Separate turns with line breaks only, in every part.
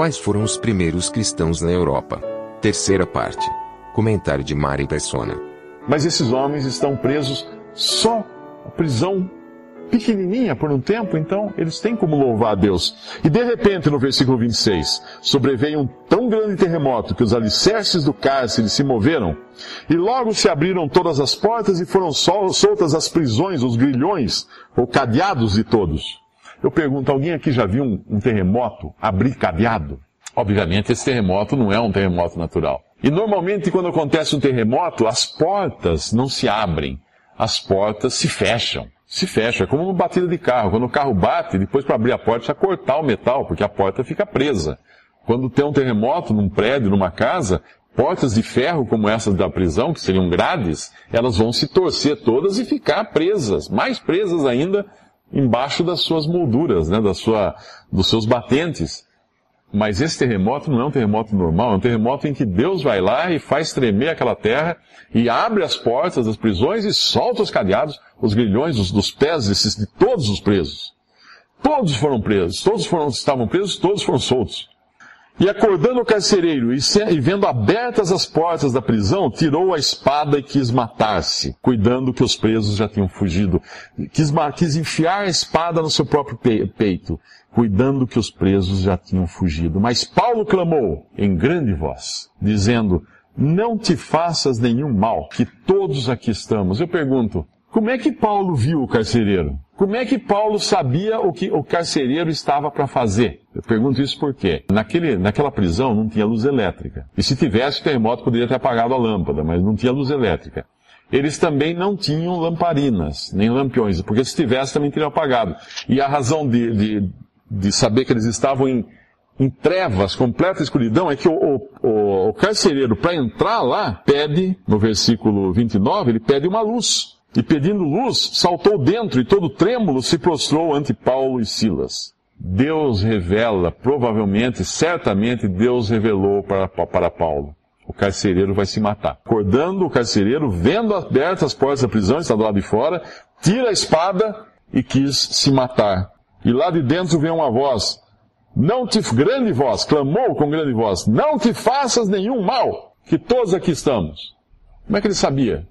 Quais foram os primeiros cristãos na Europa? Terceira parte. Comentário de Mari Persona.
Mas esses homens estão presos só a prisão pequenininha por um tempo, então eles têm como louvar a Deus. E de repente, no versículo 26, sobreveio um tão grande terremoto que os alicerces do cárcere se moveram, e logo se abriram todas as portas e foram soltas as prisões, os grilhões, ou cadeados de todos. Eu pergunto, alguém aqui já viu um, um terremoto abrir cadeado? Obviamente, esse terremoto não é um terremoto natural. E normalmente, quando acontece um terremoto, as portas não se abrem, as portas se fecham se fecha. É como uma batida de carro. Quando o carro bate, depois para abrir a porta, precisa cortar o metal, porque a porta fica presa. Quando tem um terremoto num prédio, numa casa, portas de ferro como essas da prisão, que seriam grades, elas vão se torcer todas e ficar presas, mais presas ainda, embaixo das suas molduras, né, da sua, dos seus batentes. Mas esse terremoto não é um terremoto normal, é um terremoto em que Deus vai lá e faz tremer aquela terra e abre as portas das prisões e solta os cadeados, os grilhões dos, dos pés desses, de todos os presos. Todos foram presos, todos foram, estavam presos, todos foram soltos. E acordando o carcereiro e, se, e vendo abertas as portas da prisão, tirou a espada e quis matar-se, cuidando que os presos já tinham fugido. Quis, quis enfiar a espada no seu próprio peito cuidando que os presos já tinham fugido. Mas Paulo clamou em grande voz, dizendo, não te faças nenhum mal, que todos aqui estamos. Eu pergunto, como é que Paulo viu o carcereiro? Como é que Paulo sabia o que o carcereiro estava para fazer? Eu pergunto isso porque naquele, naquela prisão não tinha luz elétrica. E se tivesse, o terremoto poderia ter apagado a lâmpada, mas não tinha luz elétrica. Eles também não tinham lamparinas, nem lampiões, porque se tivesse também teriam apagado. E a razão de, de de saber que eles estavam em, em trevas, completa escuridão, é que o, o, o carcereiro, para entrar lá, pede, no versículo 29, ele pede uma luz. E pedindo luz, saltou dentro e todo trêmulo se prostrou ante Paulo e Silas. Deus revela, provavelmente, certamente Deus revelou para, para Paulo. O carcereiro vai se matar. Acordando o carcereiro, vendo abertas as portas da prisão, está do lado de fora, tira a espada e quis se matar. E lá de dentro vem uma voz, não te, grande voz, clamou com grande voz, não te faças nenhum mal, que todos aqui estamos. Como é que ele sabia?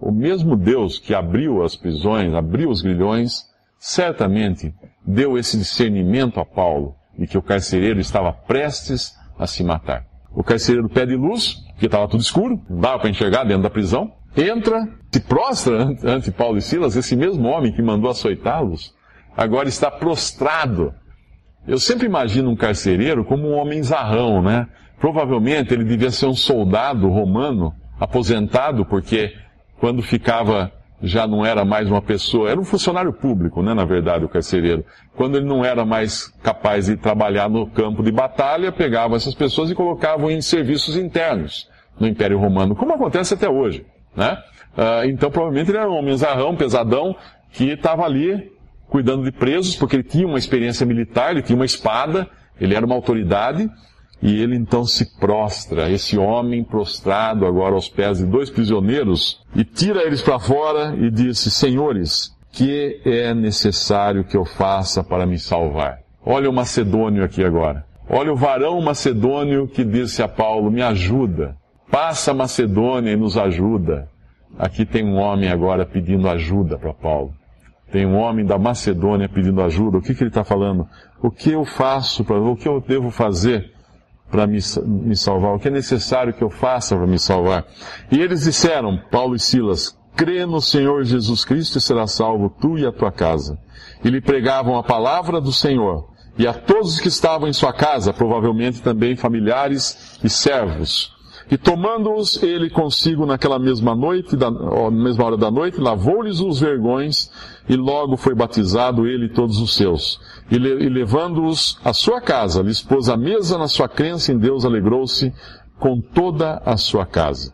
O mesmo Deus que abriu as prisões, abriu os grilhões, certamente deu esse discernimento a Paulo de que o carcereiro estava prestes a se matar. O carcereiro pede luz, porque estava tudo escuro, não dava para enxergar dentro da prisão, entra, se prostra ante Paulo e Silas, esse mesmo homem que mandou açoitá-los, agora está prostrado. Eu sempre imagino um carcereiro como um homem zarrão, né? Provavelmente ele devia ser um soldado romano, aposentado, porque quando ficava já não era mais uma pessoa, era um funcionário público, né, na verdade, o carcereiro. Quando ele não era mais capaz de trabalhar no campo de batalha, pegavam essas pessoas e colocavam em serviços internos no Império Romano, como acontece até hoje, né? Uh, então, provavelmente ele era um homem zarrão, pesadão, que estava ali cuidando de presos, porque ele tinha uma experiência militar, ele tinha uma espada, ele era uma autoridade, e ele então se prostra, esse homem prostrado agora aos pés de dois prisioneiros, e tira eles para fora e disse: Senhores, que é necessário que eu faça para me salvar? Olha o macedônio aqui agora. Olha o varão macedônio que disse a Paulo: Me ajuda. Passa a Macedônia e nos ajuda. Aqui tem um homem agora pedindo ajuda para Paulo. Tem um homem da Macedônia pedindo ajuda. O que, que ele está falando? O que eu faço para, o que eu devo fazer para me, me salvar? O que é necessário que eu faça para me salvar? E eles disseram, Paulo e Silas, crê no Senhor Jesus Cristo e será salvo tu e a tua casa. E lhe pregavam a palavra do Senhor. E a todos que estavam em sua casa, provavelmente também familiares e servos. E tomando-os ele consigo naquela mesma noite, da, na mesma hora da noite, lavou-lhes os vergões e logo foi batizado ele e todos os seus. E, le, e levando-os à sua casa, lhes pôs a mesa na sua crença em Deus, alegrou-se com toda a sua casa.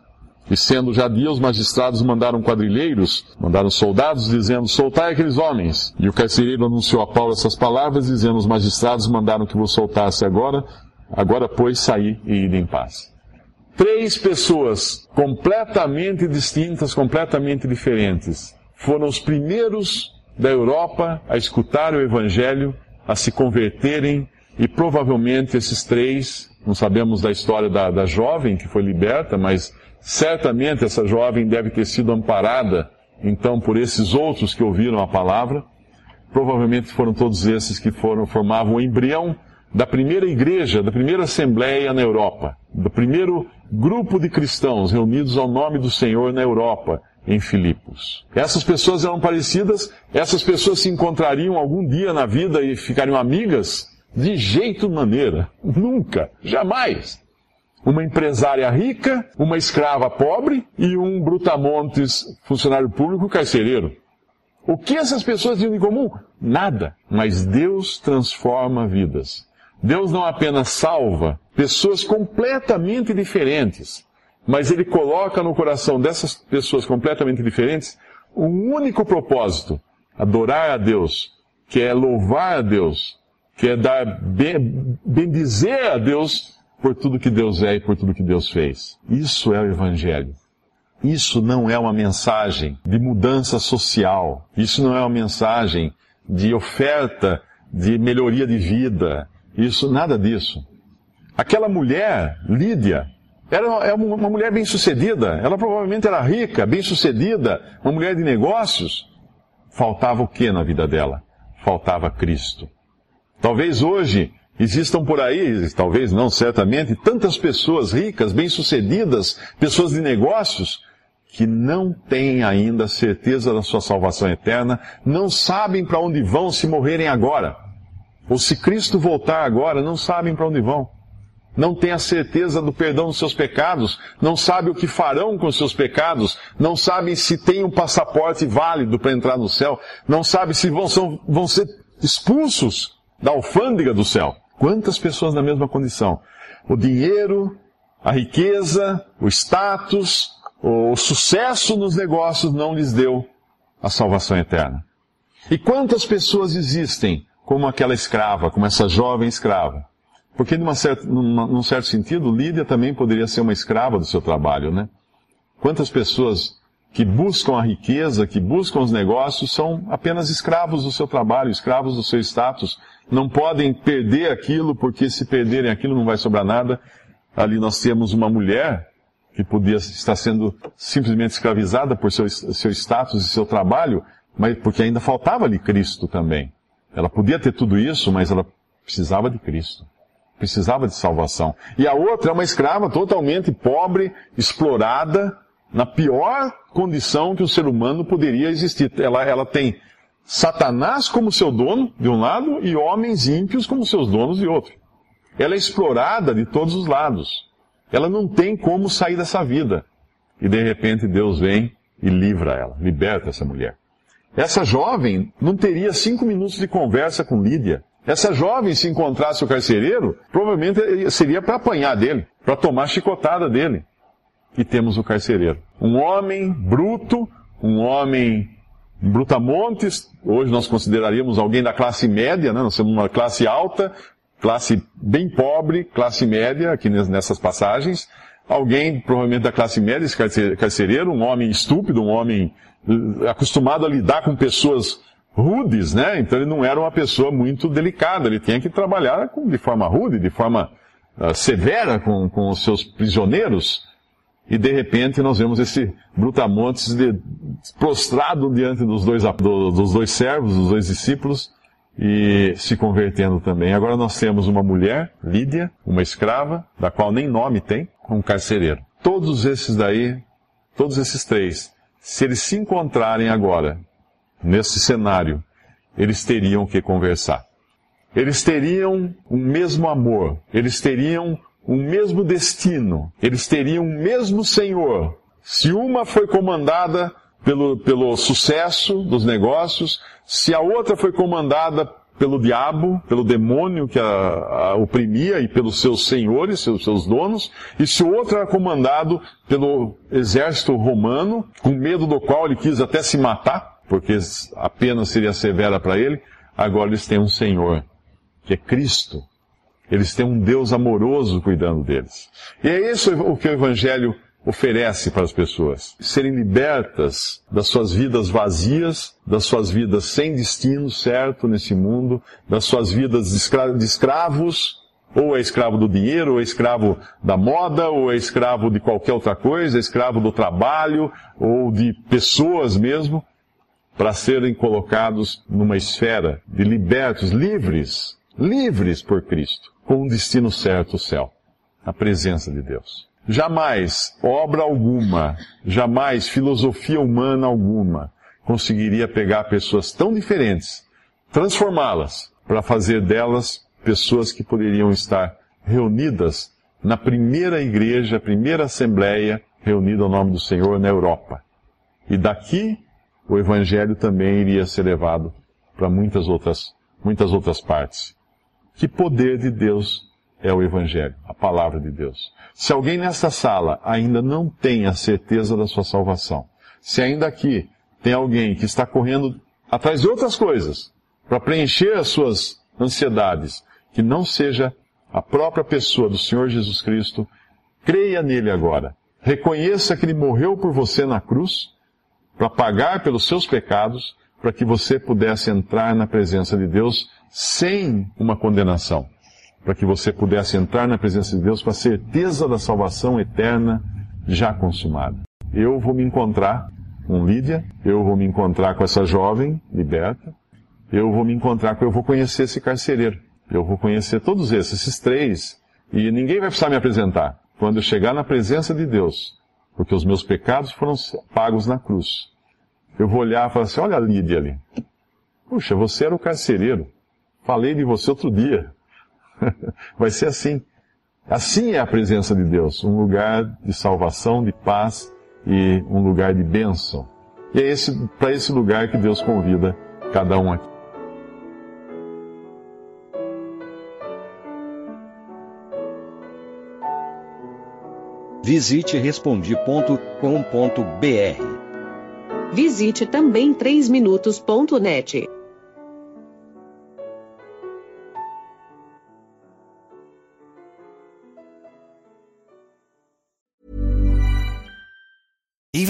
E sendo já dia, os magistrados mandaram quadrilheiros, mandaram soldados, dizendo, soltai aqueles homens. E o carcereiro anunciou a Paulo essas palavras, dizendo, os magistrados mandaram que vos soltasse agora, agora pois saí e ide em paz. Três pessoas completamente distintas, completamente diferentes, foram os primeiros da Europa a escutar o Evangelho, a se converterem, e provavelmente esses três, não sabemos da história da, da jovem que foi liberta, mas Certamente essa jovem deve ter sido amparada, então, por esses outros que ouviram a palavra. Provavelmente foram todos esses que foram, formavam o embrião da primeira igreja, da primeira assembleia na Europa, do primeiro grupo de cristãos reunidos ao nome do Senhor na Europa, em Filipos. Essas pessoas eram parecidas, essas pessoas se encontrariam algum dia na vida e ficariam amigas? De jeito maneira. Nunca. Jamais uma empresária rica, uma escrava pobre e um brutamontes funcionário público carcereiro. O que essas pessoas tinham em comum? Nada. Mas Deus transforma vidas. Deus não apenas salva pessoas completamente diferentes, mas Ele coloca no coração dessas pessoas completamente diferentes um único propósito: adorar a Deus, que é louvar a Deus, que é dar, bendizer a Deus por tudo que Deus é e por tudo que Deus fez. Isso é o Evangelho. Isso não é uma mensagem de mudança social. Isso não é uma mensagem de oferta de melhoria de vida. Isso, nada disso. Aquela mulher, Lídia, era é uma mulher bem-sucedida. Ela provavelmente era rica, bem-sucedida, uma mulher de negócios. Faltava o que na vida dela? Faltava Cristo. Talvez hoje Existam por aí, talvez não, certamente, tantas pessoas ricas, bem-sucedidas, pessoas de negócios, que não têm ainda certeza da sua salvação eterna, não sabem para onde vão se morrerem agora. Ou se Cristo voltar agora, não sabem para onde vão. Não têm a certeza do perdão dos seus pecados, não sabem o que farão com os seus pecados, não sabem se têm um passaporte válido para entrar no céu, não sabem se vão, são, vão ser expulsos da alfândega do céu. Quantas pessoas na mesma condição? O dinheiro, a riqueza, o status, o sucesso nos negócios não lhes deu a salvação eterna. E quantas pessoas existem como aquela escrava, como essa jovem escrava? Porque, numa certa, numa, num certo sentido, Lídia também poderia ser uma escrava do seu trabalho, né? Quantas pessoas que buscam a riqueza, que buscam os negócios, são apenas escravos do seu trabalho, escravos do seu status, não podem perder aquilo, porque se perderem aquilo não vai sobrar nada. Ali nós temos uma mulher que podia estar sendo simplesmente escravizada por seu, seu status e seu trabalho, mas porque ainda faltava ali Cristo também. Ela podia ter tudo isso, mas ela precisava de Cristo. Precisava de salvação. E a outra é uma escrava totalmente pobre, explorada, na pior condição que um ser humano poderia existir. Ela, ela tem Satanás como seu dono, de um lado, e homens ímpios como seus donos, de outro. Ela é explorada de todos os lados. Ela não tem como sair dessa vida. E de repente Deus vem e livra ela, liberta essa mulher. Essa jovem não teria cinco minutos de conversa com Lídia. Essa jovem, se encontrasse o carcereiro, provavelmente seria para apanhar dele, para tomar chicotada dele. E temos o carcereiro. Um homem bruto, um homem brutamontes, hoje nós consideraríamos alguém da classe média, né? nós temos uma classe alta, classe bem pobre, classe média, aqui nessas passagens, alguém provavelmente da classe média, esse carcereiro, um homem estúpido, um homem eh, acostumado a lidar com pessoas rudes, né? Então ele não era uma pessoa muito delicada, ele tinha que trabalhar de forma rude, de forma uh, severa com, com os seus prisioneiros. E de repente nós vemos esse Brutamontes de, prostrado diante dos dois, do, dos dois servos, dos dois discípulos, e se convertendo também. Agora nós temos uma mulher, Lídia, uma escrava, da qual nem nome tem, um carcereiro. Todos esses daí, todos esses três, se eles se encontrarem agora, nesse cenário, eles teriam que conversar. Eles teriam o mesmo amor, eles teriam o mesmo destino, eles teriam o mesmo Senhor. Se uma foi comandada pelo, pelo sucesso dos negócios, se a outra foi comandada pelo diabo, pelo demônio que a, a, oprimia e pelos seus senhores, seus, seus donos, e se o outro era comandado pelo exército romano, com medo do qual ele quis até se matar, porque a pena seria severa para ele, agora eles têm um Senhor, que é Cristo. Eles têm um Deus amoroso cuidando deles. E é isso o que o Evangelho oferece para as pessoas. Serem libertas das suas vidas vazias, das suas vidas sem destino certo nesse mundo, das suas vidas de, escra de escravos, ou é escravo do dinheiro, ou é escravo da moda, ou é escravo de qualquer outra coisa, é escravo do trabalho, ou de pessoas mesmo, para serem colocados numa esfera de libertos, livres, livres por Cristo, com um destino certo, o céu, a presença de Deus. Jamais obra alguma, jamais filosofia humana alguma conseguiria pegar pessoas tão diferentes, transformá-las, para fazer delas pessoas que poderiam estar reunidas na primeira igreja, primeira assembleia reunida ao nome do Senhor na Europa. E daqui o evangelho também iria ser levado para muitas outras, muitas outras partes. Que poder de Deus é o evangelho, a palavra de Deus. Se alguém nesta sala ainda não tem a certeza da sua salvação, se ainda aqui tem alguém que está correndo atrás de outras coisas para preencher as suas ansiedades, que não seja a própria pessoa do Senhor Jesus Cristo, creia nele agora. Reconheça que ele morreu por você na cruz para pagar pelos seus pecados, para que você pudesse entrar na presença de Deus sem uma condenação para que você pudesse entrar na presença de Deus com a certeza da salvação eterna já consumada. Eu vou me encontrar com Lídia, eu vou me encontrar com essa jovem liberta, eu vou me encontrar com, eu vou conhecer esse carcereiro, eu vou conhecer todos esses, esses três, e ninguém vai precisar me apresentar. Quando eu chegar na presença de Deus, porque os meus pecados foram pagos na cruz, eu vou olhar e falar assim, olha a Lídia ali. Puxa, você era o carcereiro. Falei de você outro dia. Vai ser assim. Assim é a presença de Deus, um lugar de salvação, de paz e um lugar de bênção. E é esse, para esse lugar que Deus convida cada um aqui.
Visite respondi.com.br.
Visite também 3minutos.net.